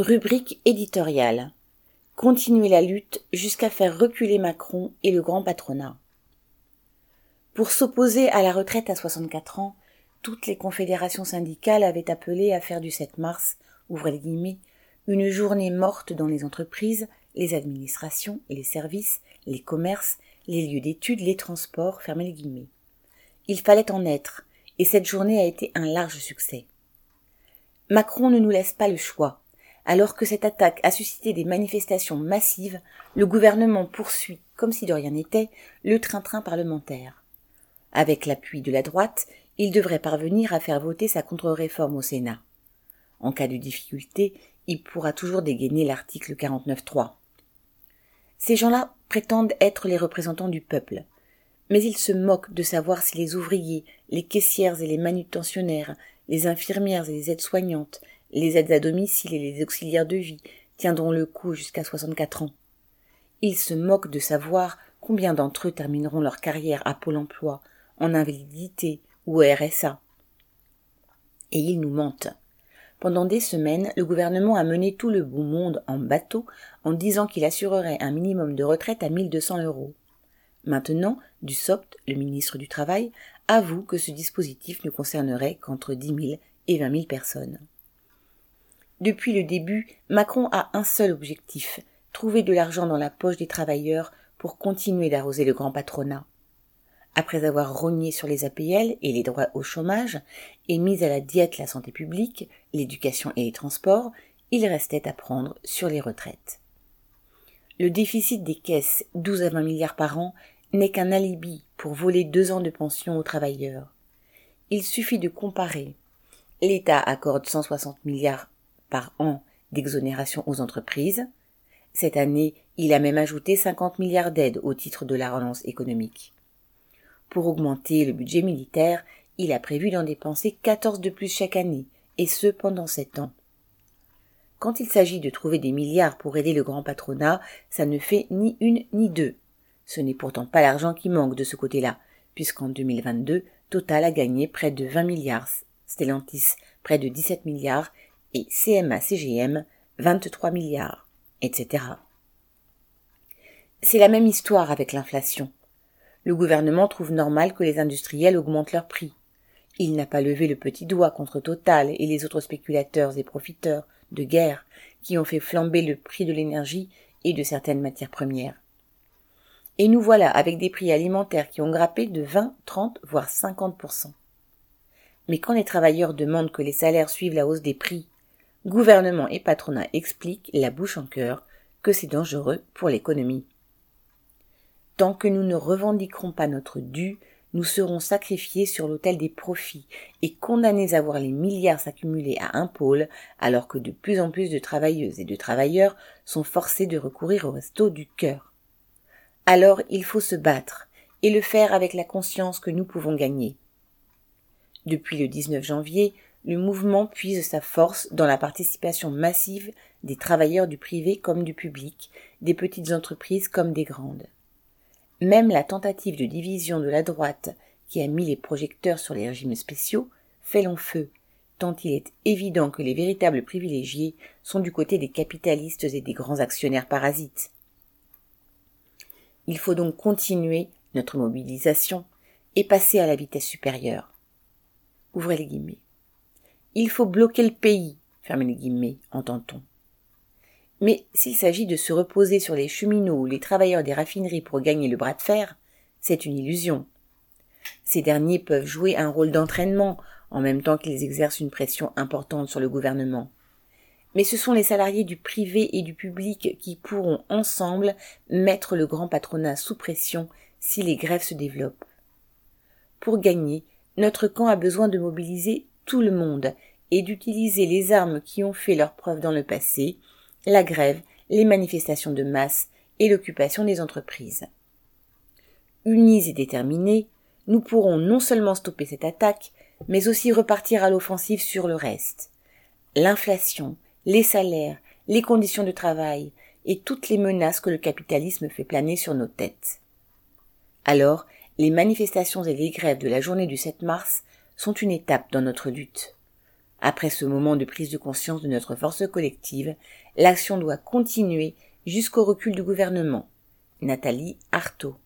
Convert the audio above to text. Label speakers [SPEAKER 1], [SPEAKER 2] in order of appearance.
[SPEAKER 1] Rubrique éditoriale. Continuer la lutte jusqu'à faire reculer Macron et le grand patronat. Pour s'opposer à la retraite à 64 ans, toutes les confédérations syndicales avaient appelé à faire du 7 mars, ouvrez les guillemets, une journée morte dans les entreprises, les administrations les services, les commerces, les lieux d'études, les transports, fermez les guillemets. Il fallait en être, et cette journée a été un large succès. Macron ne nous laisse pas le choix. Alors que cette attaque a suscité des manifestations massives, le gouvernement poursuit, comme si de rien n'était, le train-train parlementaire. Avec l'appui de la droite, il devrait parvenir à faire voter sa contre-réforme au Sénat. En cas de difficulté, il pourra toujours dégainer l'article 49.3. Ces gens-là prétendent être les représentants du peuple. Mais ils se moquent de savoir si les ouvriers, les caissières et les manutentionnaires, les infirmières et les aides-soignantes, les aides à domicile et les auxiliaires de vie tiendront le coup jusqu'à 64 ans. Ils se moquent de savoir combien d'entre eux termineront leur carrière à Pôle emploi, en invalidité ou RSA. Et ils nous mentent. Pendant des semaines, le gouvernement a mené tout le beau monde en bateau en disant qu'il assurerait un minimum de retraite à 1200 euros. Maintenant, Dussopt, le ministre du Travail, avoue que ce dispositif ne concernerait qu'entre 10 000 et 20 000 personnes. Depuis le début, Macron a un seul objectif, trouver de l'argent dans la poche des travailleurs pour continuer d'arroser le grand patronat. Après avoir rogné sur les APL et les droits au chômage, et mis à la diète la santé publique, l'éducation et les transports, il restait à prendre sur les retraites. Le déficit des caisses, 12 à 20 milliards par an, n'est qu'un alibi pour voler deux ans de pension aux travailleurs. Il suffit de comparer. L'État accorde 160 milliards par an d'exonération aux entreprises. Cette année, il a même ajouté 50 milliards d'aides au titre de la relance économique. Pour augmenter le budget militaire, il a prévu d'en dépenser 14 de plus chaque année, et ce pendant sept ans. Quand il s'agit de trouver des milliards pour aider le grand patronat, ça ne fait ni une ni deux. Ce n'est pourtant pas l'argent qui manque de ce côté-là, puisqu'en 2022, Total a gagné près de 20 milliards, Stellantis près de 17 milliards et CMA-CGM 23 milliards, etc. C'est la même histoire avec l'inflation. Le gouvernement trouve normal que les industriels augmentent leurs prix. Il n'a pas levé le petit doigt contre Total et les autres spéculateurs et profiteurs de guerre qui ont fait flamber le prix de l'énergie et de certaines matières premières. Et nous voilà avec des prix alimentaires qui ont grappé de 20, 30, voire 50%. Mais quand les travailleurs demandent que les salaires suivent la hausse des prix gouvernement et patronat expliquent, la bouche en cœur, que c'est dangereux pour l'économie. Tant que nous ne revendiquerons pas notre dû, nous serons sacrifiés sur l'autel des profits et condamnés à voir les milliards s'accumuler à un pôle, alors que de plus en plus de travailleuses et de travailleurs sont forcés de recourir au resto du cœur. Alors il faut se battre, et le faire avec la conscience que nous pouvons gagner. Depuis le 19 janvier, le mouvement puise sa force dans la participation massive des travailleurs du privé comme du public, des petites entreprises comme des grandes. Même la tentative de division de la droite qui a mis les projecteurs sur les régimes spéciaux fait long feu, tant il est évident que les véritables privilégiés sont du côté des capitalistes et des grands actionnaires parasites. Il faut donc continuer notre mobilisation et passer à la vitesse supérieure. Ouvrez les guillemets. Il faut bloquer le pays, fermez les guillemets, entend-on. Mais s'il s'agit de se reposer sur les cheminots ou les travailleurs des raffineries pour gagner le bras de fer, c'est une illusion. Ces derniers peuvent jouer un rôle d'entraînement en même temps qu'ils exercent une pression importante sur le gouvernement. Mais ce sont les salariés du privé et du public qui pourront ensemble mettre le grand patronat sous pression si les grèves se développent. Pour gagner, notre camp a besoin de mobiliser le monde et d'utiliser les armes qui ont fait leur preuve dans le passé, la grève, les manifestations de masse et l'occupation des entreprises. Unis et déterminés, nous pourrons non seulement stopper cette attaque, mais aussi repartir à l'offensive sur le reste. L'inflation, les salaires, les conditions de travail et toutes les menaces que le capitalisme fait planer sur nos têtes. Alors, les manifestations et les grèves de la journée du 7 mars sont une étape dans notre lutte. Après ce moment de prise de conscience de notre force collective, l'action doit continuer jusqu'au recul du gouvernement. Nathalie Artaud.